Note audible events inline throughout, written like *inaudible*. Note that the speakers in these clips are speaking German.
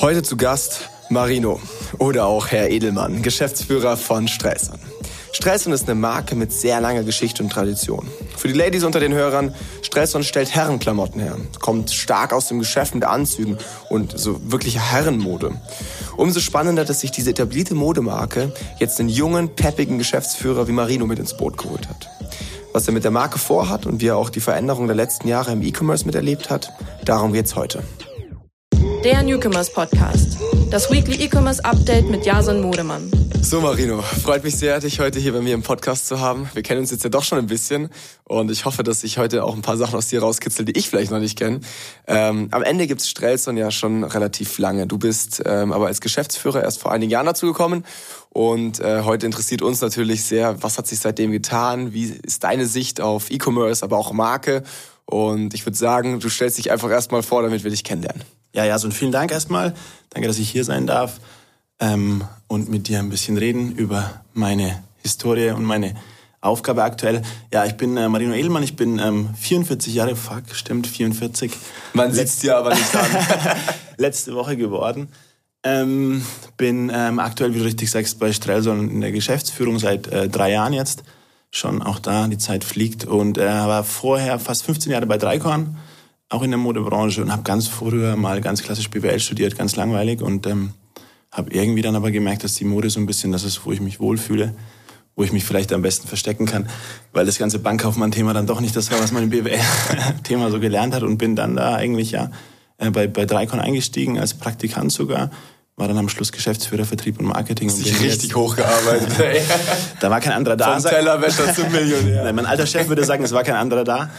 Heute zu Gast Marino oder auch Herr Edelmann, Geschäftsführer von Streisand. Streisand ist eine Marke mit sehr langer Geschichte und Tradition. Für die Ladies unter den Hörern, Streisand stellt Herrenklamotten her, kommt stark aus dem Geschäft mit Anzügen und so wirkliche Herrenmode. Umso spannender, dass sich diese etablierte Modemarke jetzt einen jungen, peppigen Geschäftsführer wie Marino mit ins Boot geholt hat. Was er mit der Marke vorhat und wie er auch die Veränderung der letzten Jahre im E-Commerce miterlebt hat, darum geht's heute. Der Newcomers Podcast. Das Weekly E-Commerce Update mit Jason Modemann. So Marino, freut mich sehr, dich heute hier bei mir im Podcast zu haben. Wir kennen uns jetzt ja doch schon ein bisschen und ich hoffe, dass ich heute auch ein paar Sachen aus dir rauskitzel, die ich vielleicht noch nicht kenne. Ähm, am Ende gibt's Strelson ja schon relativ lange. Du bist ähm, aber als Geschäftsführer erst vor einigen Jahren dazu gekommen und äh, heute interessiert uns natürlich sehr, was hat sich seitdem getan? Wie ist deine Sicht auf E-Commerce, aber auch Marke? Und ich würde sagen, du stellst dich einfach erstmal vor, damit wir dich kennenlernen. Ja, ja, so und vielen Dank erstmal. Danke, dass ich hier sein darf ähm, und mit dir ein bisschen reden über meine Historie und meine Aufgabe aktuell. Ja, ich bin äh, Marino Edelmann, ich bin ähm, 44 Jahre, fuck, stimmt, 44. Man sieht's dir aber nicht an. *laughs* Letzte Woche geworden. Ähm, bin ähm, aktuell, wie du richtig sagst, bei Strelson in der Geschäftsführung seit äh, drei Jahren jetzt. Schon auch da, die Zeit fliegt. Und äh, war vorher fast 15 Jahre bei Dreikorn auch in der Modebranche und habe ganz früher mal ganz klassisch BWL studiert, ganz langweilig und ähm, habe irgendwie dann aber gemerkt, dass die Mode so ein bisschen das ist, wo ich mich wohlfühle, wo ich mich vielleicht am besten verstecken kann, weil das ganze Bankkaufmann-Thema dann doch nicht das war, was man im BWL-Thema so gelernt hat und bin dann da eigentlich ja äh, bei, bei Dreikon eingestiegen, als Praktikant sogar war dann am Schluss Geschäftsführer Vertrieb und Marketing. Und bin richtig hochgearbeitet. Ey. *laughs* da war kein anderer da. Vom Tellerwäscher zum Millionär. mein alter Chef würde sagen, es war kein anderer da.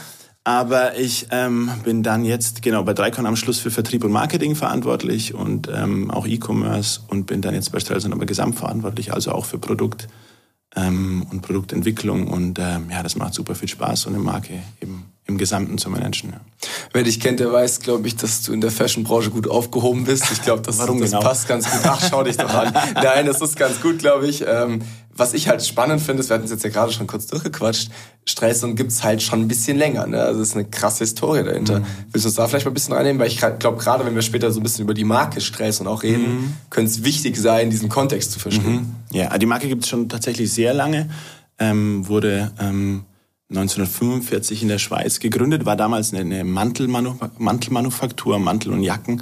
Aber ich ähm, bin dann jetzt genau bei Dreikon am Schluss für Vertrieb und Marketing verantwortlich und ähm, auch E-Commerce und bin dann jetzt bei Strelson aber gesamtverantwortlich, also auch für Produkt ähm, und Produktentwicklung. Und ähm, ja, das macht super viel Spaß, so eine Marke eben im Gesamten zu managen. Ja. Wer dich kennt, der weiß, glaube ich, dass du in der Fashionbranche gut aufgehoben bist. Ich glaube, das, *laughs* das genau? passt ganz gut. Ach, schau dich doch an. Nein, das ist ganz gut, glaube ich. Ähm, was ich halt spannend finde, ist, wir hatten es jetzt ja gerade schon kurz durchgequatscht, Stralsund gibt's halt schon ein bisschen länger. Ne? Also es ist eine krasse Historie dahinter. Mhm. Willst du uns da vielleicht mal ein bisschen reinnehmen? Weil ich glaube, gerade wenn wir später so ein bisschen über die Marke Stralsund auch reden, mhm. könnte es wichtig sein, diesen Kontext zu verstehen. Mhm. Ja, die Marke gibt's schon tatsächlich sehr lange. Ähm, wurde ähm, 1945 in der Schweiz gegründet, war damals eine Mantelmanufaktur, Mantel und Jacken,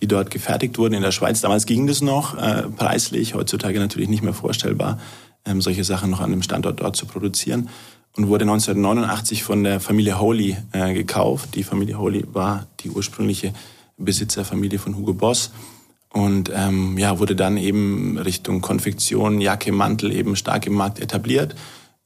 die dort gefertigt wurden in der Schweiz. Damals ging das noch, äh, preislich, heutzutage natürlich nicht mehr vorstellbar, ähm, solche Sachen noch an dem Standort dort zu produzieren. Und wurde 1989 von der Familie Holy äh, gekauft. Die Familie Holy war die ursprüngliche Besitzerfamilie von Hugo Boss und ähm, ja, wurde dann eben Richtung Konfektion, Jacke, Mantel eben stark im Markt etabliert.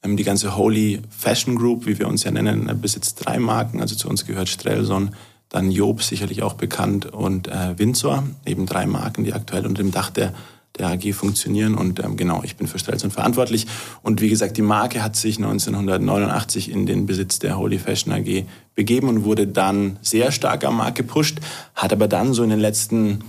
Ähm, die ganze Holy Fashion Group, wie wir uns ja nennen, äh, besitzt drei Marken. Also zu uns gehört Strelson, dann Job, sicherlich auch bekannt, und äh, Windsor, eben drei Marken, die aktuell unter dem Dach der, der AG funktionieren. Und ähm, genau, ich bin für Strelson verantwortlich. Und wie gesagt, die Marke hat sich 1989 in den Besitz der Holy Fashion AG begeben und wurde dann sehr stark am Markt gepusht, hat aber dann so in den letzten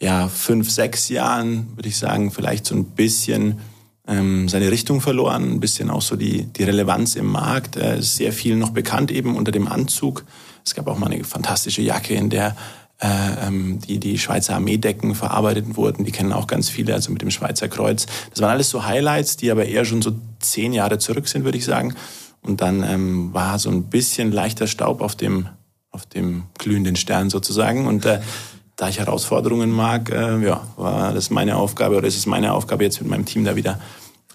ja, fünf, sechs Jahren, würde ich sagen, vielleicht so ein bisschen ähm, seine Richtung verloren, ein bisschen auch so die, die Relevanz im Markt. Ist sehr viel noch bekannt eben unter dem Anzug. Es gab auch mal eine fantastische Jacke, in der äh, die, die Schweizer Armeedecken verarbeitet wurden. Die kennen auch ganz viele, also mit dem Schweizer Kreuz. Das waren alles so Highlights, die aber eher schon so zehn Jahre zurück sind, würde ich sagen. Und dann ähm, war so ein bisschen leichter Staub auf dem, auf dem glühenden Stern sozusagen. Und äh, da ich Herausforderungen mag, äh, ja, war das meine Aufgabe oder ist es meine Aufgabe jetzt mit meinem Team da wieder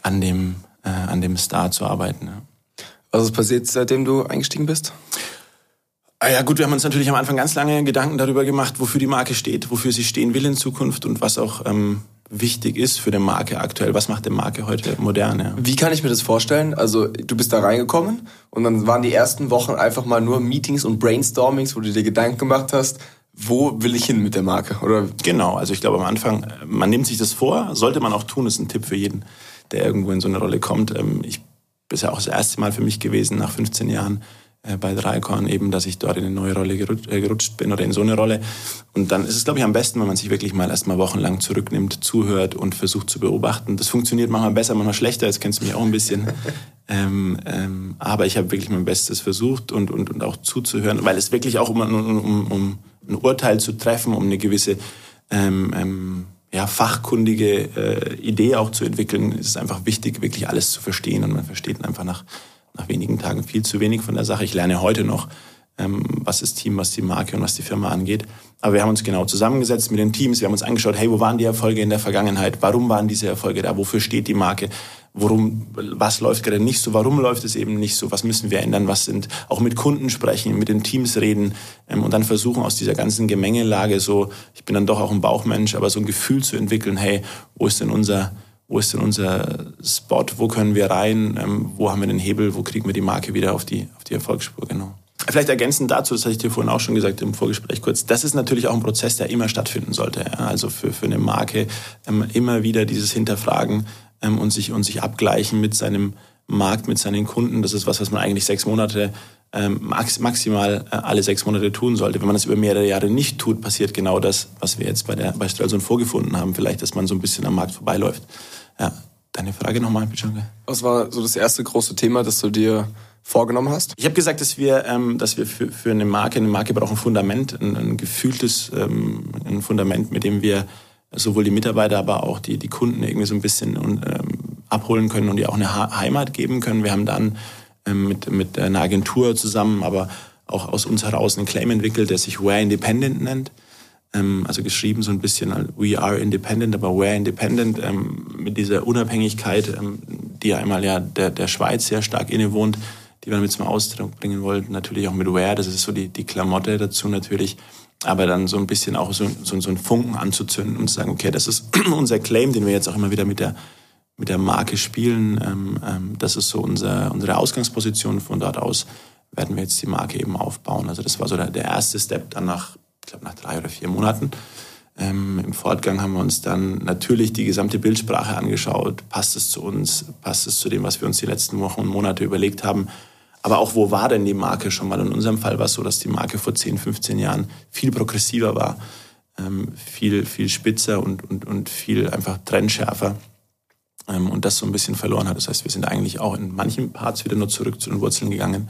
an dem, äh, an dem Star zu arbeiten. Ja. Was ist passiert, seitdem du eingestiegen bist? Ah ja gut, wir haben uns natürlich am Anfang ganz lange Gedanken darüber gemacht, wofür die Marke steht, wofür sie stehen will in Zukunft und was auch ähm, wichtig ist für die Marke aktuell. Was macht die Marke heute modern? Ja. Wie kann ich mir das vorstellen? Also du bist da reingekommen und dann waren die ersten Wochen einfach mal nur Meetings und Brainstormings, wo du dir Gedanken gemacht hast, wo will ich hin mit der Marke? Oder? Genau, also ich glaube am Anfang, man nimmt sich das vor, sollte man auch tun, ist ein Tipp für jeden, der irgendwo in so eine Rolle kommt. Ähm, ich bin ja auch das erste Mal für mich gewesen nach 15 Jahren äh, bei Dreikorn eben, dass ich dort in eine neue Rolle äh, gerutscht bin oder in so eine Rolle. Und dann ist es, glaube ich, am besten, wenn man sich wirklich mal erstmal wochenlang zurücknimmt, zuhört und versucht zu beobachten. Das funktioniert manchmal besser, manchmal schlechter, jetzt kennst du mich auch ein bisschen. *laughs* ähm, ähm, aber ich habe wirklich mein Bestes versucht und, und, und auch zuzuhören, weil es wirklich auch um, um, um, um ein Urteil zu treffen, um eine gewisse ähm, ähm, ja, fachkundige äh, Idee auch zu entwickeln, ist es einfach wichtig, wirklich alles zu verstehen. Und man versteht einfach nach, nach wenigen Tagen viel zu wenig von der Sache. Ich lerne heute noch, ähm, was das Team, was die Marke und was die Firma angeht. Aber wir haben uns genau zusammengesetzt mit den Teams, wir haben uns angeschaut, hey, wo waren die Erfolge in der Vergangenheit? Warum waren diese Erfolge da? Wofür steht die Marke? Worum, was läuft gerade nicht so? Warum läuft es eben nicht so? Was müssen wir ändern? Was sind, auch mit Kunden sprechen, mit den Teams reden ähm, und dann versuchen aus dieser ganzen Gemengelage so, ich bin dann doch auch ein Bauchmensch, aber so ein Gefühl zu entwickeln, hey, wo ist denn unser, wo ist denn unser Spot? Wo können wir rein? Ähm, wo haben wir den Hebel? Wo kriegen wir die Marke wieder auf die, auf die Erfolgsspur? Genau. Vielleicht ergänzend dazu, das hatte ich dir vorhin auch schon gesagt im Vorgespräch kurz, das ist natürlich auch ein Prozess, der immer stattfinden sollte. Ja? Also für, für eine Marke ähm, immer wieder dieses Hinterfragen ähm, und, sich, und sich abgleichen mit seinem Markt, mit seinen Kunden. Das ist was, was man eigentlich sechs Monate ähm, max, maximal äh, alle sechs Monate tun sollte. Wenn man das über mehrere Jahre nicht tut, passiert genau das, was wir jetzt bei, der, bei Strelson vorgefunden haben. Vielleicht, dass man so ein bisschen am Markt vorbeiläuft. Ja, deine Frage nochmal, bitte. Was war so das erste große Thema, das du dir vorgenommen hast? Ich habe gesagt, dass wir, ähm, dass wir für, für eine Marke, eine Marke braucht ein Fundament, ein, ein gefühltes ähm, ein Fundament, mit dem wir sowohl die Mitarbeiter, aber auch die, die Kunden irgendwie so ein bisschen ähm, abholen können und ihr auch eine Heimat geben können. Wir haben dann ähm, mit, mit einer Agentur zusammen, aber auch aus uns heraus einen Claim entwickelt, der sich Where Independent nennt. Ähm, also geschrieben so ein bisschen, we are independent, aber where independent, ähm, mit dieser Unabhängigkeit, die ja einmal ja der, der Schweiz sehr stark innewohnt, die wir mit zum Ausdruck bringen wollten. Natürlich auch mit Wear, das ist so die, die Klamotte dazu natürlich. Aber dann so ein bisschen auch so, so, so einen Funken anzuzünden und zu sagen, okay, das ist *clears throat* unser Claim, den wir jetzt auch immer wieder mit der, mit der Marke spielen. Ähm, ähm, das ist so unser, unsere Ausgangsposition. Von dort aus werden wir jetzt die Marke eben aufbauen. Also das war so der, der erste Step dann nach, ich glaube, nach drei oder vier Monaten. Ähm, Im Fortgang haben wir uns dann natürlich die gesamte Bildsprache angeschaut. Passt es zu uns? Passt es zu dem, was wir uns die letzten Wochen und Monate überlegt haben? Aber auch, wo war denn die Marke schon mal? In unserem Fall war es so, dass die Marke vor 10, 15 Jahren viel progressiver war, ähm, viel, viel spitzer und, und, und viel einfach trennschärfer ähm, und das so ein bisschen verloren hat. Das heißt, wir sind eigentlich auch in manchen Parts wieder nur zurück zu den Wurzeln gegangen,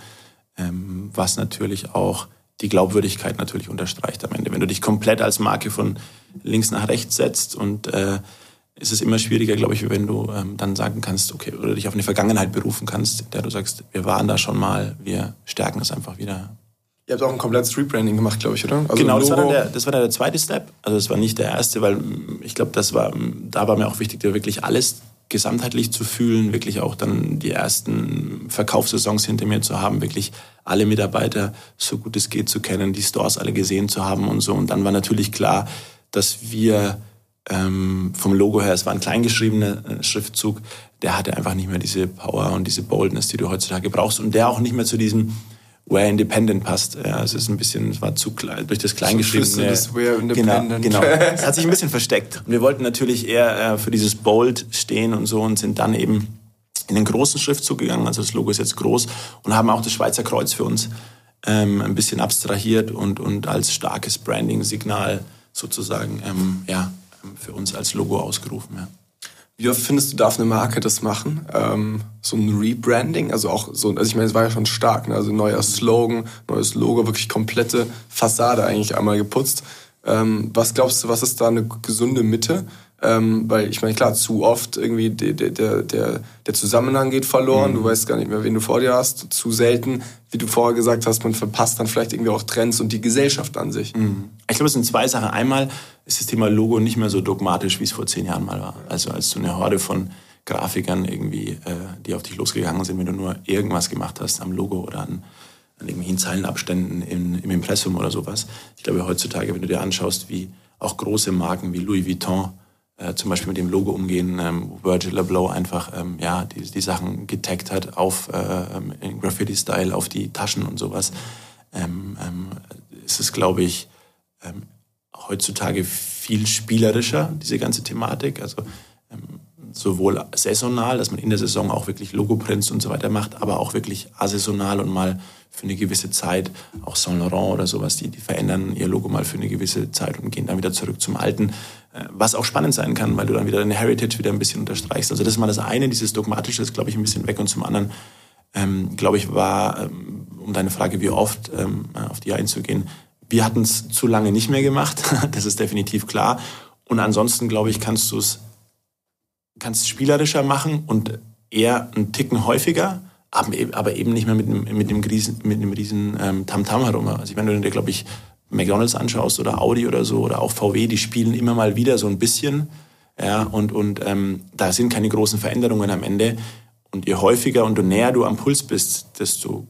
ähm, was natürlich auch die Glaubwürdigkeit natürlich unterstreicht am Ende. Wenn du dich komplett als Marke von links nach rechts setzt und äh, ist es immer schwieriger, glaube ich, wenn du ähm, dann sagen kannst, okay, oder dich auf eine Vergangenheit berufen kannst, in der du sagst, wir waren da schon mal, wir stärken es einfach wieder. Ihr habt auch ein komplettes Rebranding gemacht, glaube ich, oder? Also genau, das war, dann der, das war dann der zweite Step. Also das war nicht der erste, weil ich glaube, das war, da war mir auch wichtig, da wirklich alles gesamtheitlich zu fühlen, wirklich auch dann die ersten Verkaufssaisons hinter mir zu haben, wirklich alle Mitarbeiter so gut es geht zu kennen, die Stores alle gesehen zu haben und so. Und dann war natürlich klar, dass wir ähm, vom Logo her, es war ein kleingeschriebener äh, Schriftzug, der hatte einfach nicht mehr diese Power und diese Boldness, die du heutzutage brauchst und der auch nicht mehr zu diesem Where Independent passt. Ja, es ist ein bisschen, es war zu klein, durch das Kleingeschriebene. Das Where Independent. Genau, genau. *laughs* Es hat sich ein bisschen versteckt. Und wir wollten natürlich eher äh, für dieses Bold stehen und so und sind dann eben in den großen Schriftzug gegangen. Also das Logo ist jetzt groß und haben auch das Schweizer Kreuz für uns ähm, ein bisschen abstrahiert und, und als starkes Branding-Signal sozusagen ähm, ja, für uns als Logo ausgerufen. Ja. Wie oft findest du, darf eine Marke das machen? Ähm, so ein Rebranding? Also auch so, also ich meine, es war ja schon stark, ne? Also neuer Slogan, neues Logo, wirklich komplette Fassade eigentlich einmal geputzt. Ähm, was glaubst du, was ist da eine gesunde Mitte? Ähm, weil ich meine, klar, zu oft irgendwie der, der, der, der Zusammenhang geht verloren. Mhm. Du weißt gar nicht mehr, wen du vor dir hast. Zu selten, wie du vorher gesagt hast, man verpasst dann vielleicht irgendwie auch Trends und die Gesellschaft an sich. Mhm. Ich glaube, es sind zwei Sachen. Einmal ist das Thema Logo nicht mehr so dogmatisch, wie es vor zehn Jahren mal war. Also als so eine Horde von Grafikern irgendwie, äh, die auf dich losgegangen sind, wenn du nur irgendwas gemacht hast am Logo oder an, an irgendwelchen Zeilenabständen im, im Impressum oder sowas. Ich glaube, heutzutage, wenn du dir anschaust, wie auch große Marken wie Louis Vuitton äh, zum Beispiel mit dem Logo umgehen, ähm, Virgil Abloh einfach ähm, ja, die, die Sachen getaggt hat auf äh, ähm, in Graffiti-Style auf die Taschen und sowas. Ähm, ähm, ist es, glaube ich, ähm, heutzutage viel spielerischer, diese ganze Thematik. Also ähm, sowohl saisonal, dass man in der Saison auch wirklich Logoprints und so weiter macht, aber auch wirklich asaisonal und mal für eine gewisse Zeit, auch Saint Laurent oder sowas, die, die verändern ihr Logo mal für eine gewisse Zeit und gehen dann wieder zurück zum Alten, äh, was auch spannend sein kann, weil du dann wieder deine Heritage wieder ein bisschen unterstreichst. Also das ist mal das eine, dieses Dogmatische ist, glaube ich, ein bisschen weg und zum anderen, ähm, glaube ich, war, ähm, um deine Frage, wie oft ähm, auf die einzugehen, wir hatten es zu lange nicht mehr gemacht, *laughs* das ist definitiv klar. Und ansonsten, glaube ich, kannst du es kannst spielerischer machen und eher einen Ticken häufiger, aber eben nicht mehr mit einem, mit einem riesen, mit einem riesen ähm, Tamtam herum. Also wenn du dir, glaube ich, McDonalds anschaust oder Audi oder so oder auch VW, die spielen immer mal wieder so ein bisschen. Ja, und und ähm, da sind keine großen Veränderungen am Ende. Und je häufiger und je näher du am Puls bist, desto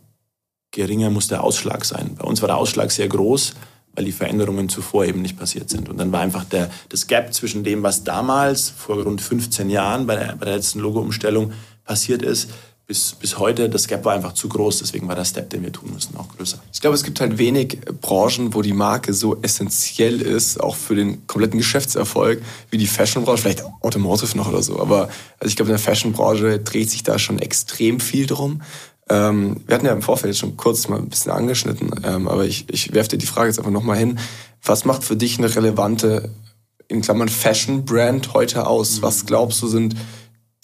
geringer muss der Ausschlag sein. Bei uns war der Ausschlag sehr groß, weil die Veränderungen zuvor eben nicht passiert sind. Und dann war einfach der, das Gap zwischen dem, was damals vor rund 15 Jahren bei der, bei der letzten Logo-Umstellung passiert ist, bis, bis heute, das Gap war einfach zu groß, deswegen war der Step, den wir tun müssen, auch größer. Ich glaube, es gibt halt wenig Branchen, wo die Marke so essentiell ist, auch für den kompletten Geschäftserfolg, wie die Fashionbranche, vielleicht Automotive noch oder so. Aber also ich glaube, in der Fashionbranche dreht sich da schon extrem viel drum. Ähm, wir hatten ja im Vorfeld schon kurz mal ein bisschen angeschnitten, ähm, aber ich, ich werfe dir die Frage jetzt einfach nochmal hin. Was macht für dich eine relevante, in Klammern, Fashion-Brand heute aus? Was glaubst du sind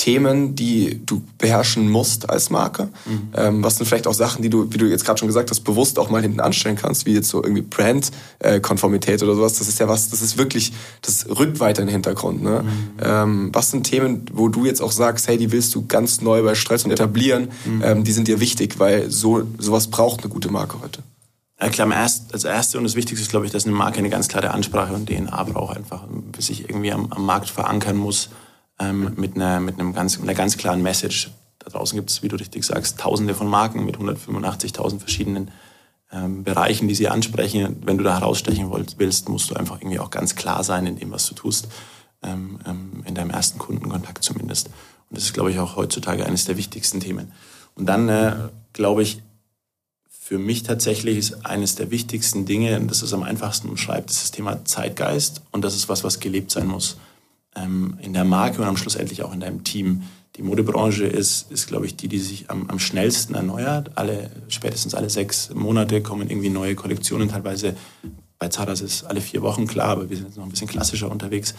Themen, die du beherrschen musst als Marke? Mhm. Ähm, was sind vielleicht auch Sachen, die du, wie du jetzt gerade schon gesagt hast, bewusst auch mal hinten anstellen kannst, wie jetzt so irgendwie Brand-Konformität oder sowas? Das ist ja was, das ist wirklich, das rückt weiter in den Hintergrund. Ne? Mhm. Ähm, was sind Themen, wo du jetzt auch sagst, hey, die willst du ganz neu bei Stress und etablieren, mhm. ähm, die sind dir wichtig, weil so sowas braucht eine gute Marke heute? Ja, klar, das erste und das Wichtigste ist, glaube ich, dass eine Marke eine ganz klare Ansprache und DNA braucht, einfach, sich irgendwie am, am Markt verankern muss ähm, mit, einer, mit, einem ganz, einer ganz klaren Message. Da draußen gibt es, wie du richtig sagst, tausende von Marken mit 185.000 verschiedenen ähm, Bereichen, die sie ansprechen. Wenn du da herausstechen willst, musst du einfach irgendwie auch ganz klar sein in dem, was du tust, ähm, ähm, in deinem ersten Kundenkontakt zumindest. Und das ist, glaube ich, auch heutzutage eines der wichtigsten Themen. Und dann, äh, glaube ich, für mich tatsächlich ist eines der wichtigsten Dinge, und das ist am einfachsten umschreibt, ist das Thema Zeitgeist. Und das ist was, was gelebt sein muss ähm, in der Marke und am Schluss endlich auch in deinem Team. Die Modebranche ist, ist glaube ich, die, die sich am, am schnellsten erneuert. Alle, spätestens alle sechs Monate kommen irgendwie neue Kollektionen. Teilweise bei Zara ist es alle vier Wochen klar, aber wir sind jetzt noch ein bisschen klassischer unterwegs.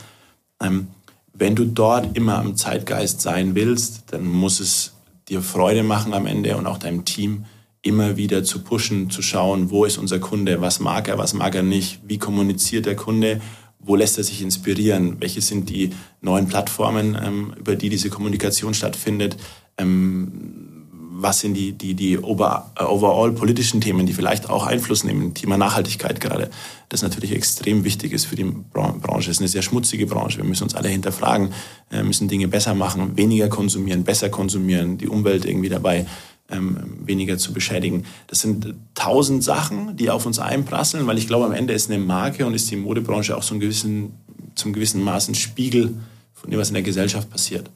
Ähm, wenn du dort immer am Zeitgeist sein willst, dann muss es dir Freude machen am Ende und auch deinem Team immer wieder zu pushen, zu schauen, wo ist unser Kunde, was mag er, was mag er nicht, wie kommuniziert der Kunde wo lässt er sich inspirieren? Welche sind die neuen Plattformen, ähm, über die diese Kommunikation stattfindet? Ähm, was sind die, die, die over, äh, overall politischen Themen, die vielleicht auch Einfluss nehmen? Thema Nachhaltigkeit gerade, das natürlich extrem wichtig ist für die Branche. Es ist eine sehr schmutzige Branche. Wir müssen uns alle hinterfragen, äh, müssen Dinge besser machen, weniger konsumieren, besser konsumieren, die Umwelt irgendwie dabei ähm, weniger zu beschädigen. Das sind tausend Sachen, die auf uns einprasseln, weil ich glaube, am Ende ist eine Marke und ist die Modebranche auch so ein gewissen, zum gewissen Maß ein Spiegel von dem, was in der Gesellschaft passiert.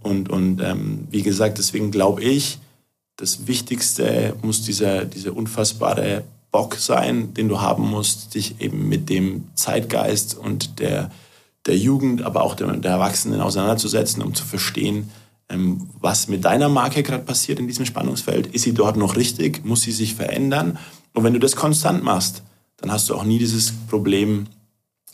Und, und ähm, wie gesagt, deswegen glaube ich, das Wichtigste muss dieser, dieser unfassbare Bock sein, den du haben musst, dich eben mit dem Zeitgeist und der, der Jugend, aber auch der, der Erwachsenen auseinanderzusetzen, um zu verstehen, was mit deiner Marke gerade passiert in diesem Spannungsfeld. Ist sie dort noch richtig? Muss sie sich verändern? Und wenn du das konstant machst, dann hast du auch nie dieses Problem,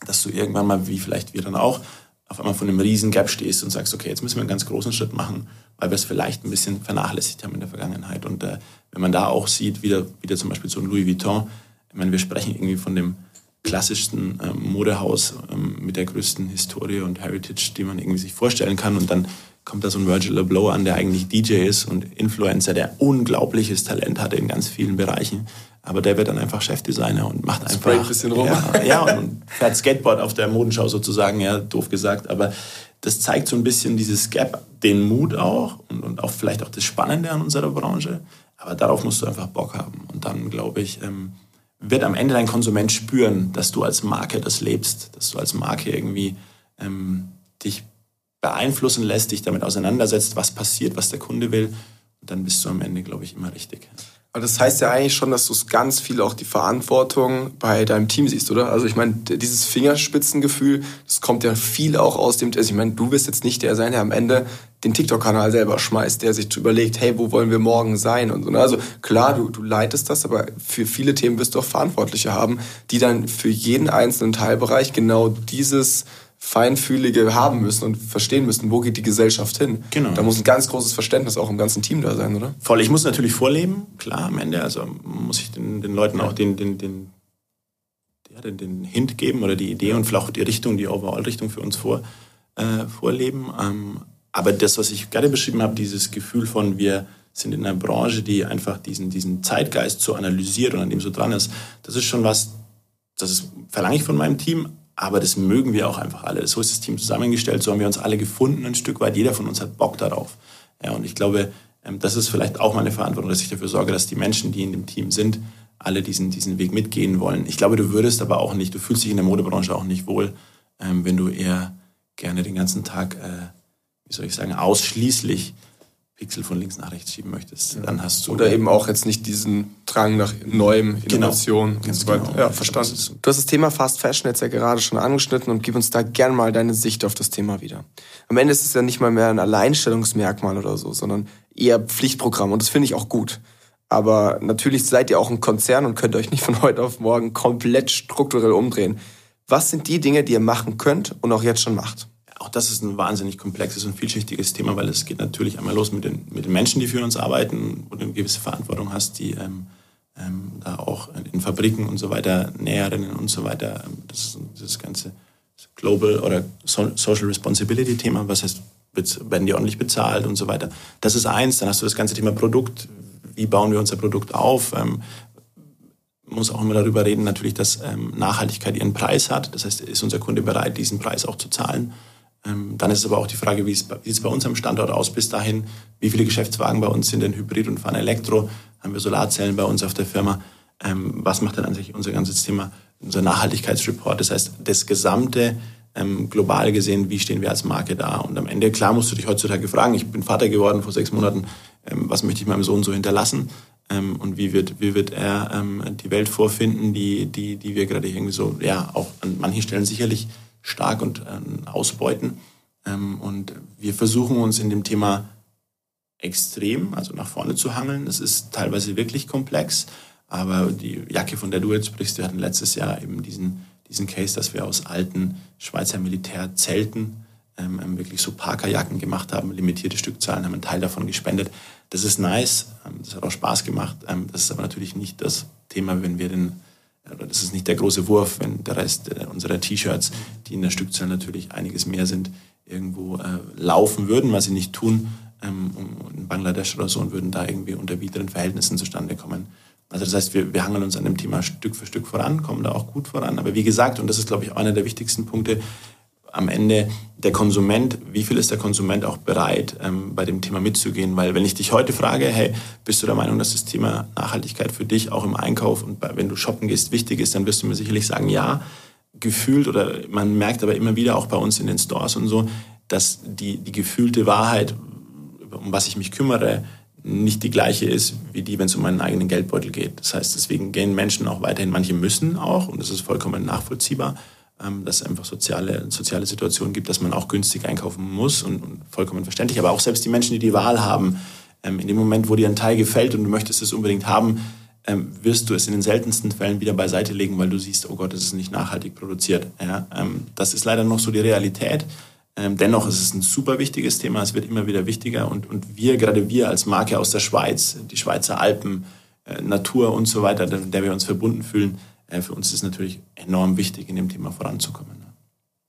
dass du irgendwann mal, wie vielleicht wir dann auch, auf einmal von einem riesen Gap stehst und sagst, okay, jetzt müssen wir einen ganz großen Schritt machen, weil wir es vielleicht ein bisschen vernachlässigt haben in der Vergangenheit. Und äh, wenn man da auch sieht, wieder, wieder zum Beispiel so ein Louis Vuitton, ich meine, wir sprechen irgendwie von dem klassischsten ähm, Modehaus ähm, mit der größten Historie und Heritage, die man irgendwie sich vorstellen kann. Und dann kommt da so ein Virgil Abloh an, der eigentlich DJ ist und Influencer, der unglaubliches Talent hatte in ganz vielen Bereichen. Aber der wird dann einfach Chefdesigner und macht einfach. Spray ein bisschen rum. Ja, ja, *laughs* und fährt Skateboard auf der Modenschau sozusagen, ja, doof gesagt. Aber das zeigt so ein bisschen dieses Gap, den Mut auch und, und auch vielleicht auch das Spannende an unserer Branche. Aber darauf musst du einfach Bock haben. Und dann, glaube ich, ähm, wird am Ende dein Konsument spüren, dass du als Marke das lebst, dass du als Marke irgendwie ähm, dich beeinflussen lässt, dich damit auseinandersetzt, was passiert, was der Kunde will, dann bist du am Ende, glaube ich, immer richtig. Aber das heißt ja eigentlich schon, dass du es ganz viel auch die Verantwortung bei deinem Team siehst, oder? Also ich meine, dieses Fingerspitzengefühl, das kommt ja viel auch aus dem, also ich meine, du wirst jetzt nicht der sein, der am Ende den TikTok-Kanal selber schmeißt, der sich überlegt, hey, wo wollen wir morgen sein und so. Ne? Also klar, du, du leitest das, aber für viele Themen wirst du auch Verantwortliche haben, die dann für jeden einzelnen Teilbereich genau dieses Feinfühlige haben müssen und verstehen müssen, wo geht die Gesellschaft hin. Genau. Da muss ein ganz großes Verständnis auch im ganzen Team da sein, oder? Voll. Ich muss natürlich vorleben, klar, am Ende. Also muss ich den, den Leuten auch den, den, den, ja, den, den Hint geben oder die Idee und vielleicht auch die Richtung, die Overall-Richtung für uns vor, äh, vorleben. Ähm, aber das, was ich gerade beschrieben habe, dieses Gefühl von wir sind in einer Branche, die einfach diesen, diesen Zeitgeist so analysiert und an dem so dran ist, das ist schon was, das ist, verlange ich von meinem Team, aber das mögen wir auch einfach alle. So ist das Team zusammengestellt, so haben wir uns alle gefunden ein Stück weit. Jeder von uns hat Bock darauf. Ja, und ich glaube, ähm, das ist vielleicht auch meine Verantwortung, dass ich dafür sorge, dass die Menschen, die in dem Team sind, alle diesen, diesen Weg mitgehen wollen. Ich glaube, du würdest aber auch nicht, du fühlst dich in der Modebranche auch nicht wohl, ähm, wenn du eher gerne den ganzen Tag, äh, wie soll ich sagen, ausschließlich Pixel von links nach rechts schieben möchtest, ja. dann hast du. Oder eben auch jetzt nicht diesen Drang nach neuem genau. Innovation genau. und so weiter. Genau. Ja, verstanden. Du hast das Thema Fast Fashion jetzt ja gerade schon angeschnitten und gib uns da gern mal deine Sicht auf das Thema wieder. Am Ende ist es ja nicht mal mehr ein Alleinstellungsmerkmal oder so, sondern eher Pflichtprogramm und das finde ich auch gut. Aber natürlich seid ihr auch ein Konzern und könnt euch nicht von heute auf morgen komplett strukturell umdrehen. Was sind die Dinge, die ihr machen könnt und auch jetzt schon macht? Auch das ist ein wahnsinnig komplexes und vielschichtiges Thema, weil es geht natürlich einmal los mit den, mit den Menschen, die für uns arbeiten, wo du eine gewisse Verantwortung hast, die ähm, ähm, da auch in Fabriken und so weiter, Näherinnen und so weiter, ähm, das ist das ganze Global oder Social Responsibility Thema, was heißt, werden die ordentlich bezahlt und so weiter. Das ist eins, dann hast du das ganze Thema Produkt, wie bauen wir unser Produkt auf, ähm, muss auch immer darüber reden, natürlich, dass ähm, Nachhaltigkeit ihren Preis hat. Das heißt, ist unser Kunde bereit, diesen Preis auch zu zahlen? Ähm, dann ist es aber auch die Frage, wie sieht es bei uns am Standort aus bis dahin? Wie viele Geschäftswagen bei uns sind denn Hybrid und fahren Elektro? Haben wir Solarzellen bei uns auf der Firma? Ähm, was macht dann an sich unser ganzes Thema, unser Nachhaltigkeitsreport? Das heißt, das gesamte ähm, global gesehen, wie stehen wir als Marke da? Und am Ende, klar, musst du dich heutzutage fragen, ich bin Vater geworden vor sechs Monaten, was möchte ich meinem Sohn so hinterlassen? und wie wird, wie wird er die Welt vorfinden, die, die, die wir gerade irgendwie so, ja, auch an manchen Stellen sicherlich stark und äh, ausbeuten. Ähm, und wir versuchen uns in dem Thema extrem, also nach vorne zu hangeln. Es ist teilweise wirklich komplex, aber die Jacke, von der du jetzt sprichst, wir hatten letztes Jahr eben diesen, diesen Case, dass wir aus alten Schweizer Militärzelten ähm, ähm wirklich so Parkerjacken gemacht haben, limitierte Stückzahlen, haben einen Teil davon gespendet. Das ist nice, ähm, das hat auch Spaß gemacht. Ähm, das ist aber natürlich nicht das Thema, wenn wir den das ist nicht der große Wurf, wenn der Rest äh, unserer T-Shirts, die in der Stückzahl natürlich einiges mehr sind, irgendwo äh, laufen würden, was sie nicht tun, ähm, in Bangladesch oder so und würden da irgendwie unter wideren Verhältnissen zustande kommen. Also das heißt, wir, wir hangeln uns an dem Thema Stück für Stück voran, kommen da auch gut voran. Aber wie gesagt, und das ist, glaube ich, einer der wichtigsten Punkte, am Ende der Konsument, wie viel ist der Konsument auch bereit, ähm, bei dem Thema mitzugehen? Weil wenn ich dich heute frage, hey, bist du der Meinung, dass das Thema Nachhaltigkeit für dich auch im Einkauf und bei, wenn du shoppen gehst wichtig ist, dann wirst du mir sicherlich sagen, ja, gefühlt oder man merkt aber immer wieder auch bei uns in den Stores und so, dass die, die gefühlte Wahrheit, um was ich mich kümmere, nicht die gleiche ist, wie die, wenn es um meinen eigenen Geldbeutel geht. Das heißt, deswegen gehen Menschen auch weiterhin, manche müssen auch, und das ist vollkommen nachvollziehbar, dass es einfach soziale, soziale Situationen gibt, dass man auch günstig einkaufen muss und, und vollkommen verständlich. Aber auch selbst die Menschen, die die Wahl haben, ähm, in dem Moment, wo dir ein Teil gefällt und du möchtest es unbedingt haben, ähm, wirst du es in den seltensten Fällen wieder beiseite legen, weil du siehst, oh Gott, es ist nicht nachhaltig produziert. Ja, ähm, das ist leider noch so die Realität. Ähm, dennoch ist es ein super wichtiges Thema, es wird immer wieder wichtiger und, und wir, gerade wir als Marke aus der Schweiz, die Schweizer Alpen, äh, Natur und so weiter, der, wir uns verbunden fühlen, für uns ist es natürlich enorm wichtig, in dem Thema voranzukommen.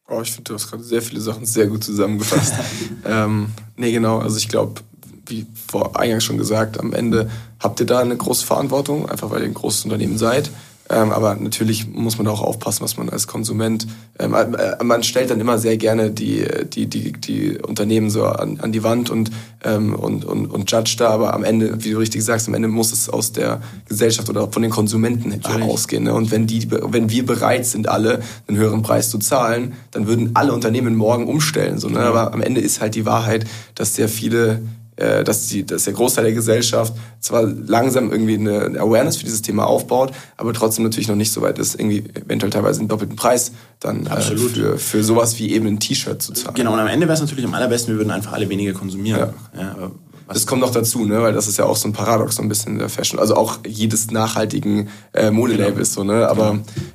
Oh, ich finde, du hast gerade sehr viele Sachen sehr gut zusammengefasst. *laughs* ähm, nee, genau. Also ich glaube, wie vor eingangs schon gesagt, am Ende habt ihr da eine große Verantwortung, einfach weil ihr ein großes Unternehmen seid. Ähm, aber natürlich muss man da auch aufpassen, was man als Konsument. Ähm, äh, man stellt dann immer sehr gerne die, die, die, die Unternehmen so an, an die Wand und, ähm, und, und, und judge da, aber am Ende, wie du richtig sagst, am Ende muss es aus der Gesellschaft oder von den Konsumenten natürlich. ausgehen. Ne? Und wenn, die, wenn wir bereit sind, alle einen höheren Preis zu zahlen, dann würden alle Unternehmen morgen umstellen. So, ne? Aber am Ende ist halt die Wahrheit, dass sehr viele äh, dass, die, dass der Großteil der Gesellschaft zwar langsam irgendwie eine Awareness für dieses Thema aufbaut, aber trotzdem natürlich noch nicht so weit ist, irgendwie eventuell teilweise einen doppelten Preis dann äh, für, für sowas wie eben ein T-Shirt zu zahlen. Genau, und am Ende wäre es natürlich am allerbesten, wir würden einfach alle weniger konsumieren. Ja. Ja, das kommt noch dazu, ne? weil das ist ja auch so ein Paradox so ein bisschen in der Fashion. Also auch jedes nachhaltigen äh, Modelabels genau. so, ne? Aber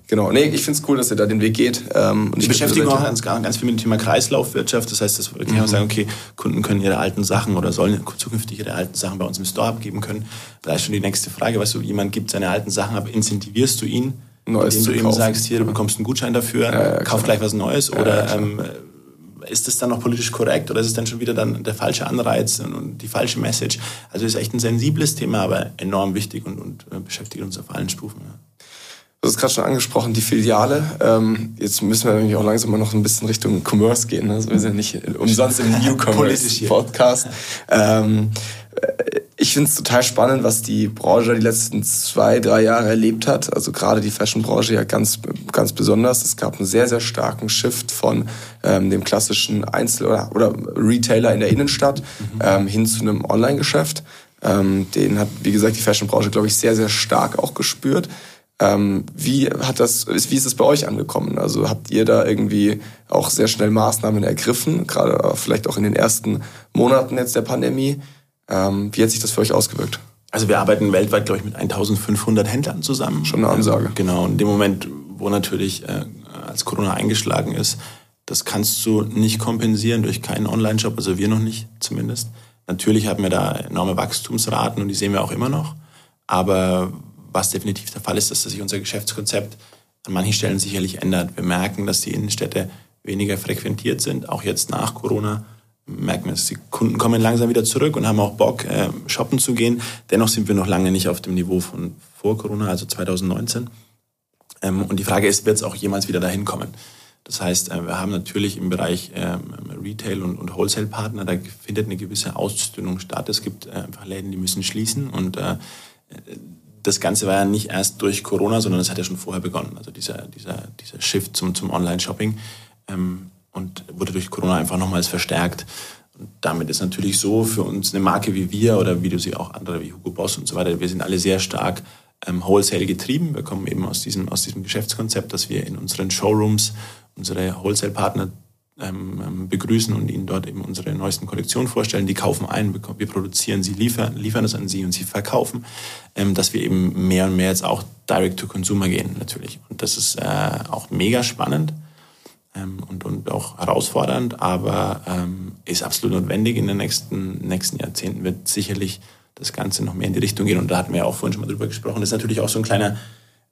genau, genau. nee, ich finde es cool, dass ihr da den Weg geht. Ähm, und wir beschäftigen auch ganz, ganz viel mit dem Thema Kreislaufwirtschaft. Das heißt, dass wir mhm. sagen, okay, Kunden können ihre alten Sachen oder sollen zukünftig ihre alten Sachen bei uns im Store abgeben können. Da ist schon die nächste Frage, weißt du, jemand gibt seine alten Sachen ab, incentivierst du ihn? Neues indem du eben sagst, hier, du bekommst einen Gutschein dafür, ja, kauf gleich was Neues oder ähm, ist das dann noch politisch korrekt oder ist es dann schon wieder dann der falsche Anreiz und, die falsche Message? Also ist echt ein sensibles Thema, aber enorm wichtig und, und äh, beschäftigt uns auf allen Stufen. Ja. Du hast gerade schon angesprochen, die Filiale. Ähm, jetzt müssen wir nämlich auch langsam mal noch ein bisschen Richtung Commerce gehen. Ne? Also wir sind nicht umsonst im *laughs* Newcomers-Podcast. Ähm, äh, ich finde es total spannend, was die Branche die letzten zwei, drei Jahre erlebt hat. Also gerade die Fashion-Branche ja ganz, ganz besonders. Es gab einen sehr, sehr starken Shift von ähm, dem klassischen Einzel- oder, oder Retailer in der Innenstadt mhm. ähm, hin zu einem Online-Geschäft. Ähm, den hat, wie gesagt, die Fashion-Branche, glaube ich, sehr, sehr stark auch gespürt. Ähm, wie hat das, wie ist es bei euch angekommen? Also habt ihr da irgendwie auch sehr schnell Maßnahmen ergriffen, gerade vielleicht auch in den ersten Monaten jetzt der Pandemie? Ähm, wie hat sich das für euch ausgewirkt? Also wir arbeiten weltweit, glaube ich, mit 1500 Händlern zusammen. Schon eine Ansage. Genau, in dem Moment, wo natürlich äh, als Corona eingeschlagen ist, das kannst du nicht kompensieren durch keinen Online-Shop, also wir noch nicht zumindest. Natürlich haben wir da enorme Wachstumsraten und die sehen wir auch immer noch. Aber was definitiv der Fall ist, dass sich unser Geschäftskonzept an manchen Stellen sicherlich ändert. Wir merken, dass die Innenstädte weniger frequentiert sind, auch jetzt nach Corona merken wir, dass die Kunden kommen langsam wieder zurück und haben auch Bock, äh, shoppen zu gehen. Dennoch sind wir noch lange nicht auf dem Niveau von vor Corona, also 2019. Ähm, und die Frage ist, wird es auch jemals wieder dahin kommen? Das heißt, äh, wir haben natürlich im Bereich ähm, Retail und, und Wholesale-Partner, da findet eine gewisse Ausdünnung statt. Es gibt äh, einfach Läden, die müssen schließen und äh, das Ganze war ja nicht erst durch Corona, sondern es hat ja schon vorher begonnen. Also dieser, dieser, dieser Shift zum, zum Online-Shopping. Ähm, und wurde durch Corona einfach nochmals verstärkt. Und damit ist natürlich so für uns eine Marke wie wir oder wie du sie auch andere wie Hugo Boss und so weiter, wir sind alle sehr stark ähm, Wholesale getrieben. Wir kommen eben aus diesem, aus diesem Geschäftskonzept, dass wir in unseren Showrooms unsere Wholesale-Partner ähm, ähm begrüßen und ihnen dort eben unsere neuesten Kollektionen vorstellen. Die kaufen ein, wir produzieren sie, liefern, liefern es an sie und sie verkaufen, ähm, dass wir eben mehr und mehr jetzt auch direct to consumer gehen natürlich. Und das ist äh, auch mega spannend und, und auch herausfordernd, aber ähm, ist absolut notwendig. In den nächsten, nächsten Jahrzehnten wird sicherlich das Ganze noch mehr in die Richtung gehen. Und da hatten wir ja auch vorhin schon mal drüber gesprochen. Das ist natürlich auch so ein kleiner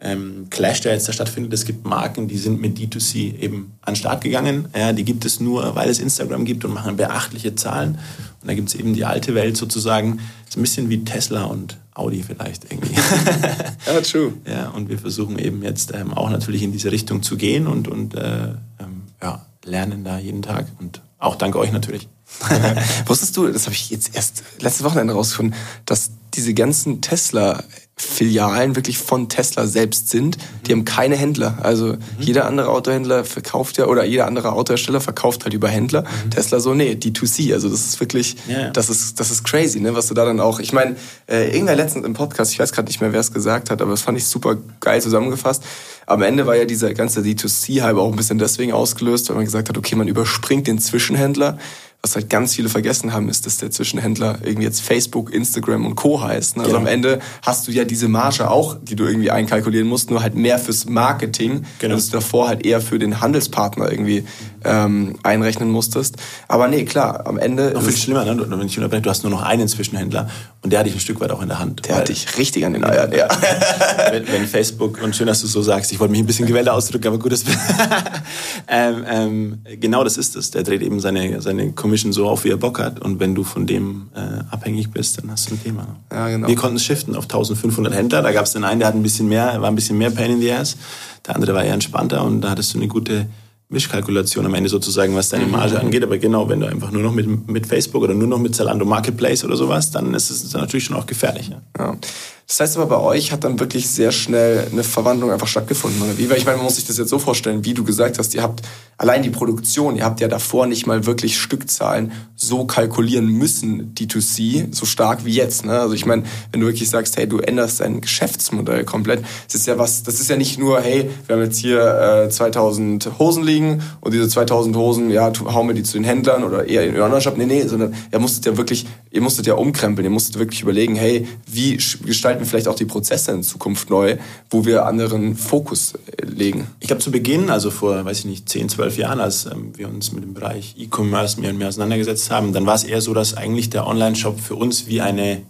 ähm, Clash, der jetzt da stattfindet. Es gibt Marken, die sind mit D2C eben an den Start gegangen. Ja, die gibt es nur, weil es Instagram gibt und machen beachtliche Zahlen. Und da gibt es eben die alte Welt sozusagen. So ein bisschen wie Tesla und Audi vielleicht irgendwie. *laughs* ja, true. Ja, und wir versuchen eben jetzt ähm, auch natürlich in diese Richtung zu gehen und, und äh, ähm, ja, lernen da jeden Tag. Und auch dank euch natürlich. *laughs* Wusstest du, das habe ich jetzt erst letztes Wochenende rausgefunden, dass diese ganzen Tesla Filialen wirklich von Tesla selbst sind. Mhm. Die haben keine Händler. Also mhm. jeder andere Autohändler verkauft ja, oder jeder andere Autohersteller verkauft halt über Händler. Mhm. Tesla so, nee, D2C. Also das ist wirklich, yeah. das ist, das ist crazy, ne, was du da dann auch, ich meine, äh, irgendwer letztens im Podcast, ich weiß gerade nicht mehr, wer es gesagt hat, aber das fand ich super geil zusammengefasst. Am Ende war ja dieser ganze D2C-Hype auch ein bisschen deswegen ausgelöst, weil man gesagt hat, okay, man überspringt den Zwischenhändler was halt ganz viele vergessen haben, ist, dass der Zwischenhändler irgendwie jetzt Facebook, Instagram und Co. heißt. Ne? Also genau. am Ende hast du ja diese Marge auch, die du irgendwie einkalkulieren musst, nur halt mehr fürs Marketing, genau. dass du davor halt eher für den Handelspartner irgendwie ähm, einrechnen musstest. Aber nee, klar, am Ende... Noch viel schlimmer, ne? wenn ich du hast nur noch einen Zwischenhändler und der hat dich ein Stück weit auch in der Hand. Der hat dich richtig an den Eiern, ja. *laughs* wenn, wenn, Facebook, und schön, dass du so sagst, ich wollte mich ein bisschen gewählter ausdrücken, aber gut, dass *laughs* ähm, ähm, genau das ist es. Der dreht eben seine, seine Commission so auf, wie er Bock hat. Und wenn du von dem äh, abhängig bist, dann hast du ein Thema. Ja, genau. Wir konnten es shiften auf 1500 Händler. Da gab es den einen, der hat ein bisschen mehr, war ein bisschen mehr Pain in the Ass. Der andere war eher entspannter und da hattest du eine gute Mischkalkulation am Ende sozusagen, was deine Marge mhm. angeht. Aber genau, wenn du einfach nur noch mit, mit Facebook oder nur noch mit Zalando Marketplace oder sowas, dann ist es natürlich schon auch gefährlich. Ja. ja. Das heißt aber, bei euch hat dann wirklich sehr schnell eine Verwandlung einfach stattgefunden, oder wie? Weil ich meine, man muss sich das jetzt so vorstellen, wie du gesagt hast, ihr habt allein die Produktion, ihr habt ja davor nicht mal wirklich Stückzahlen so kalkulieren müssen, D2C, so stark wie jetzt. Ne? Also ich meine, wenn du wirklich sagst, hey, du änderst dein Geschäftsmodell komplett, das ist ja was, das ist ja nicht nur, hey, wir haben jetzt hier äh, 2000 Hosen liegen und diese 2000 Hosen, ja, hauen wir die zu den Händlern oder eher in den Online-Shop. Nee, nee, sondern ihr musstet ja wirklich, ihr musstet ja umkrempeln, ihr musstet wirklich überlegen, hey, wie gestalten gestalten vielleicht auch die Prozesse in Zukunft neu, wo wir anderen Fokus äh, legen. Ich glaube, zu Beginn, also vor, weiß ich nicht, 10, 12 Jahren, als ähm, wir uns mit dem Bereich E-Commerce mehr und mehr auseinandergesetzt haben, dann war es eher so, dass eigentlich der Online-Shop für uns wie eine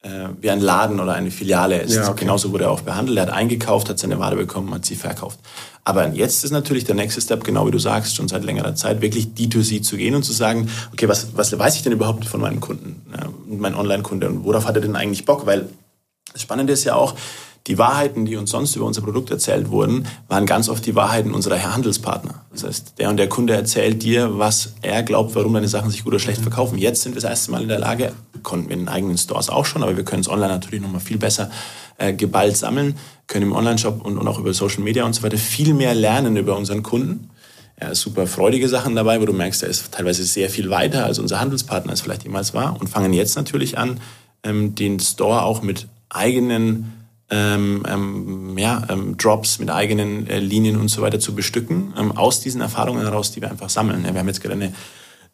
äh, wie ein Laden oder eine Filiale ist. Ja, okay. Genauso wurde er auch behandelt. Er hat eingekauft, hat seine Ware bekommen, hat sie verkauft. Aber jetzt ist natürlich der nächste Step, genau wie du sagst, schon seit längerer Zeit, wirklich D2C zu gehen und zu sagen, okay, was, was weiß ich denn überhaupt von meinem Kunden, äh, mein Online-Kunde und worauf hat er denn eigentlich Bock? Weil das Spannende ist ja auch, die Wahrheiten, die uns sonst über unser Produkt erzählt wurden, waren ganz oft die Wahrheiten unserer Handelspartner. Das heißt, der und der Kunde erzählt dir, was er glaubt, warum deine Sachen sich gut oder schlecht verkaufen. Jetzt sind wir das erste Mal in der Lage, konnten wir in den eigenen Stores auch schon, aber wir können es online natürlich noch mal viel besser äh, geballt sammeln, können im Online-Shop und, und auch über Social Media und so weiter viel mehr lernen über unseren Kunden. Ja, super freudige Sachen dabei, wo du merkst, er ist teilweise sehr viel weiter, als unser Handelspartner es vielleicht jemals war und fangen jetzt natürlich an, ähm, den Store auch mit eigenen ähm, ähm, ja, ähm, Drops mit eigenen äh, Linien und so weiter zu bestücken, ähm, aus diesen Erfahrungen heraus, die wir einfach sammeln. Ja, wir haben jetzt gerade eine,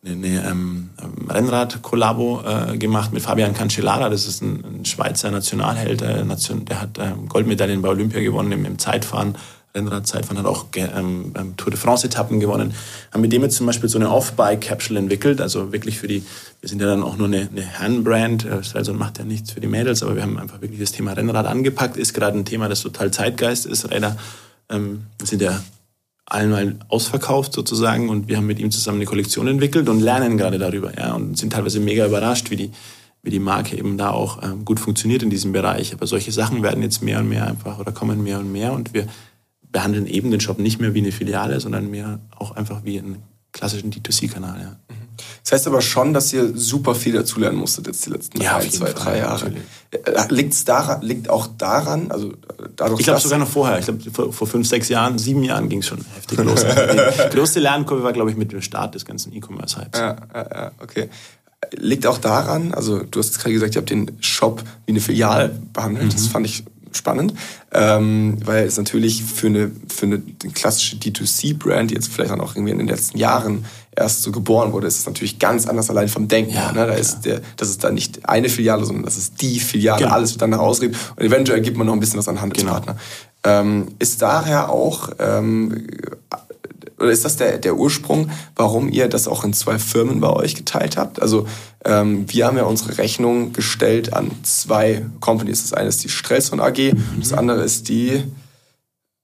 eine, eine ähm, Rennrad-Kollabo äh, gemacht mit Fabian Cancellara, das ist ein, ein Schweizer Nationalheld, äh, Nation, der hat ähm, Goldmedaillen bei Olympia gewonnen im, im Zeitfahren. Rennradzeitfahren, hat auch ähm, Tour de France-Etappen gewonnen. Haben mit dem jetzt zum Beispiel so eine Off-Bike-Capsule entwickelt, also wirklich für die, wir sind ja dann auch nur eine, eine Herrenbrand, also macht ja nichts für die Mädels, aber wir haben einfach wirklich das Thema Rennrad angepackt, ist gerade ein Thema, das total Zeitgeist ist. Räder ähm, sind ja allenmal ausverkauft sozusagen und wir haben mit ihm zusammen eine Kollektion entwickelt und lernen gerade darüber, ja, und sind teilweise mega überrascht, wie die, wie die Marke eben da auch ähm, gut funktioniert in diesem Bereich. Aber solche Sachen werden jetzt mehr und mehr einfach oder kommen mehr und mehr und wir behandeln eben den Shop nicht mehr wie eine Filiale, sondern mehr auch einfach wie einen klassischen D2C-Kanal. Ja. Das heißt aber schon, dass ihr super viel dazulernen musstet jetzt die letzten Ja, ein, zwei, Fall, drei Jahre. Äh, Liegt's daran, liegt auch daran, also äh, dadurch, Ich glaube sogar noch vorher. Ich glaube, vor, vor fünf, sechs Jahren, sieben Jahren ging es schon heftig los. *laughs* Die größte Lernkurve war, glaube ich, mit dem Start des ganzen E-Commerce-Hypes. Ja, ja, ja, okay. Liegt auch daran, also du hast jetzt gerade gesagt, ihr habt den Shop wie eine Filiale behandelt. Mhm. Das fand ich spannend, ähm, weil es natürlich für eine, für eine klassische D2C-Brand, die jetzt vielleicht dann auch irgendwie in den letzten Jahren erst so geboren wurde, ist es natürlich ganz anders allein vom Denken. Ja, ne? Da klar. ist der, das ist dann nicht eine Filiale, sondern das ist die Filiale. Genau. Alles wird dann herausgegeben und eventuell gibt man noch ein bisschen was an Handelspartner. Ähm, ist daher auch ähm, oder ist das der, der Ursprung, warum ihr das auch in zwei Firmen bei euch geteilt habt? Also ähm, wir haben ja unsere Rechnung gestellt an zwei Companies. Das eine ist die Strelson AG, das andere ist die,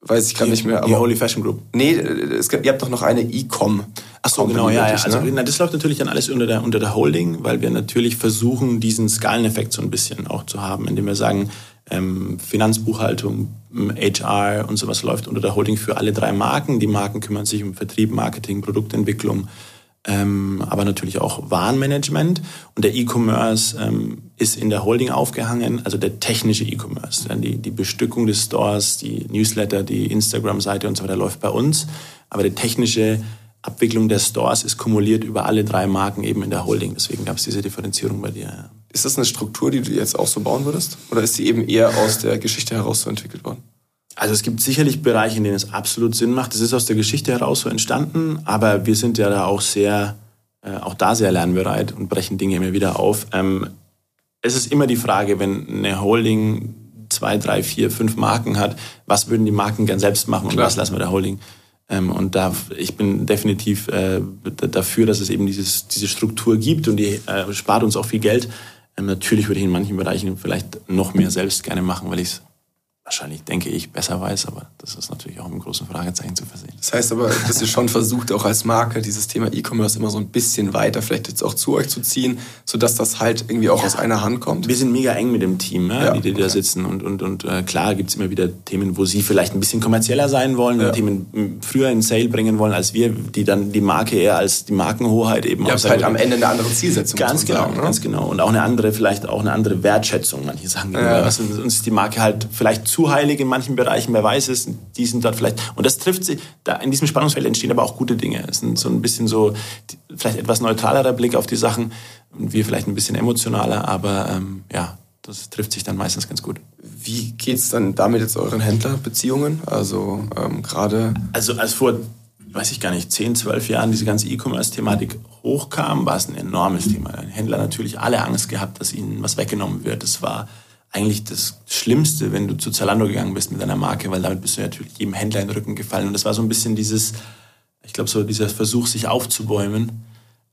weiß ich gerade nicht mehr. Die Holy Fashion Group. nee, es gibt, ihr habt doch noch eine E-Com. Ach so, genau, ja, ja. Also ne? na, das läuft natürlich dann alles unter der, unter der Holding, weil wir natürlich versuchen, diesen Skaleneffekt so ein bisschen auch zu haben, indem wir sagen, ähm, Finanzbuchhaltung, ähm, HR und sowas läuft unter der Holding für alle drei Marken. Die Marken kümmern sich um Vertrieb, Marketing, Produktentwicklung, ähm, aber natürlich auch Warenmanagement. Und der E-Commerce ähm, ist in der Holding aufgehangen, also der technische E-Commerce. Die, die Bestückung des Stores, die Newsletter, die Instagram-Seite und so weiter läuft bei uns. Aber die technische Abwicklung der Stores ist kumuliert über alle drei Marken eben in der Holding. Deswegen gab es diese Differenzierung bei dir. Ja. Ist das eine Struktur, die du jetzt auch so bauen würdest? Oder ist die eben eher aus der Geschichte heraus so entwickelt worden? Also es gibt sicherlich Bereiche, in denen es absolut Sinn macht. Es ist aus der Geschichte heraus so entstanden, aber wir sind ja da auch sehr, äh, auch da sehr lernbereit und brechen Dinge immer wieder auf. Ähm, es ist immer die Frage, wenn eine Holding zwei, drei, vier, fünf Marken hat, was würden die Marken gern selbst machen und Klar. was lassen wir der Holding? Ähm, und da, ich bin definitiv äh, dafür, dass es eben dieses, diese Struktur gibt und die äh, spart uns auch viel Geld. Ähm, natürlich würde ich in manchen Bereichen vielleicht noch mehr selbst gerne machen, weil ich es wahrscheinlich, denke ich, besser weiß, aber das ist natürlich auch mit einem großen Fragezeichen zu versehen. Das heißt aber, dass ihr schon versucht, auch als Marke dieses Thema E-Commerce immer so ein bisschen weiter vielleicht jetzt auch zu euch zu ziehen, sodass das halt irgendwie auch aus einer Hand kommt. Wir sind mega eng mit dem Team, ne, Ja, die, die da okay. sitzen. Und, und, und äh, klar gibt's immer wieder Themen, wo sie vielleicht ein bisschen kommerzieller sein wollen, Ja. Themen früher in Sale bringen wollen als wir, die dann die Marke eher als die Markenhoheit eben habt halt am Ende eine andere Zielsetzung. Ganz genau, sagen, ne? ganz genau. Und auch eine andere, vielleicht auch eine andere Wertschätzung, manche Sachen. Ja. Also, uns ist die Marke halt vielleicht zu heilig in manchen Bereichen, wer weiß es, die sind dort vielleicht, und das trifft sich, da in diesem Spannungsfeld entstehen aber auch gute Dinge. Es sind so ein bisschen so, vielleicht etwas neutralerer Blick auf die Sachen und wir vielleicht ein bisschen emotionaler, aber ähm, ja, das trifft sich dann meistens ganz gut. Wie geht's dann damit jetzt euren Händlerbeziehungen? Also ähm, gerade Also als vor, weiß ich gar nicht, 10, 12 Jahren diese ganze E-Commerce-Thematik hochkam, war es ein enormes Thema. Händler natürlich alle Angst gehabt, dass ihnen was weggenommen wird. Das war eigentlich das Schlimmste, wenn du zu Zalando gegangen bist mit deiner Marke, weil damit bist du natürlich jedem Händler in den Rücken gefallen. Und das war so ein bisschen dieses, ich glaube, so dieser Versuch, sich aufzubäumen.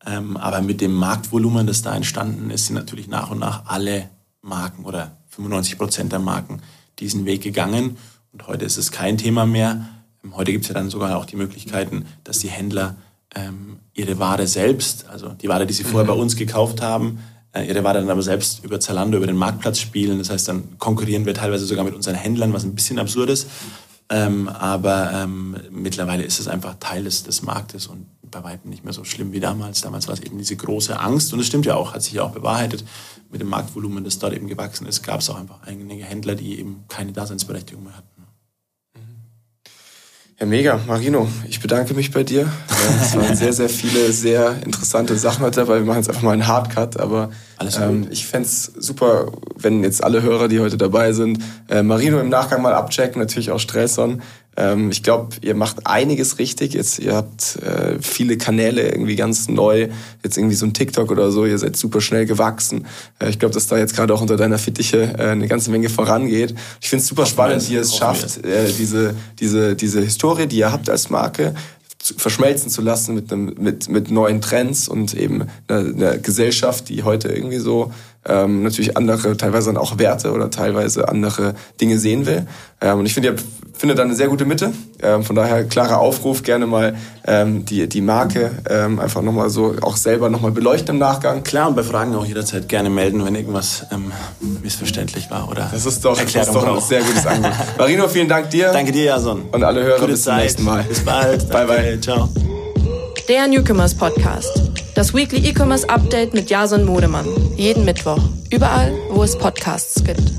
Ähm, aber mit dem Marktvolumen, das da entstanden ist, sind natürlich nach und nach alle Marken oder 95 Prozent der Marken diesen Weg gegangen. Und heute ist es kein Thema mehr. Ähm, heute gibt es ja dann sogar auch die Möglichkeiten, dass die Händler ähm, ihre Ware selbst, also die Ware, die sie vorher mhm. bei uns gekauft haben, ihre Ware dann aber selbst über Zalando, über den Marktplatz spielen. Das heißt, dann konkurrieren wir teilweise sogar mit unseren Händlern, was ein bisschen absurd ist. Ähm, aber ähm, mittlerweile ist es einfach Teil des, des Marktes und bei weitem nicht mehr so schlimm wie damals. Damals war es eben diese große Angst und es stimmt ja auch, hat sich ja auch bewahrheitet. Mit dem Marktvolumen, das dort eben gewachsen ist, gab es auch einfach einige Händler, die eben keine Daseinsberechtigung mehr hatten. Ja, mega. Marino, ich bedanke mich bei dir. *laughs* Es waren sehr, sehr viele sehr interessante Sachen heute dabei. Wir machen jetzt einfach mal einen Hardcut, aber ähm, ich fände super, wenn jetzt alle Hörer, die heute dabei sind, äh, Marino im Nachgang mal abchecken, natürlich auch Stresson. Ähm, ich glaube, ihr macht einiges richtig. Jetzt, ihr habt äh, viele Kanäle irgendwie ganz neu. Jetzt irgendwie so ein TikTok oder so. Ihr seid super schnell gewachsen. Äh, ich glaube, dass da jetzt gerade auch unter deiner Fittiche äh, eine ganze Menge vorangeht. Ich finde es super spannend, wie ihr es schafft, äh, diese, diese, diese Historie, die ihr habt als Marke, verschmelzen zu lassen mit, einem, mit, mit neuen Trends und eben einer, einer Gesellschaft, die heute irgendwie so ähm, natürlich andere, teilweise dann auch Werte oder teilweise andere Dinge sehen will. Ähm, und ich finde, ihr findet da eine sehr gute Mitte. Ähm, von daher klarer Aufruf, gerne mal ähm, die, die Marke ähm, einfach nochmal so auch selber nochmal beleuchten im Nachgang. Klar, und bei Fragen auch jederzeit gerne melden, wenn irgendwas ähm, missverständlich war oder Das ist doch, das ist doch ein sehr gutes Angebot. *laughs* Marino, vielen Dank dir. Danke dir, Jason. Und alle Hörer, Gute bis Zeit. zum nächsten Mal. Bis bald. bye, bye. Ciao. Der Newcomers Podcast. Das Weekly E-Commerce Update mit Jason Modemann. Jeden Mittwoch. Überall, wo es Podcasts gibt.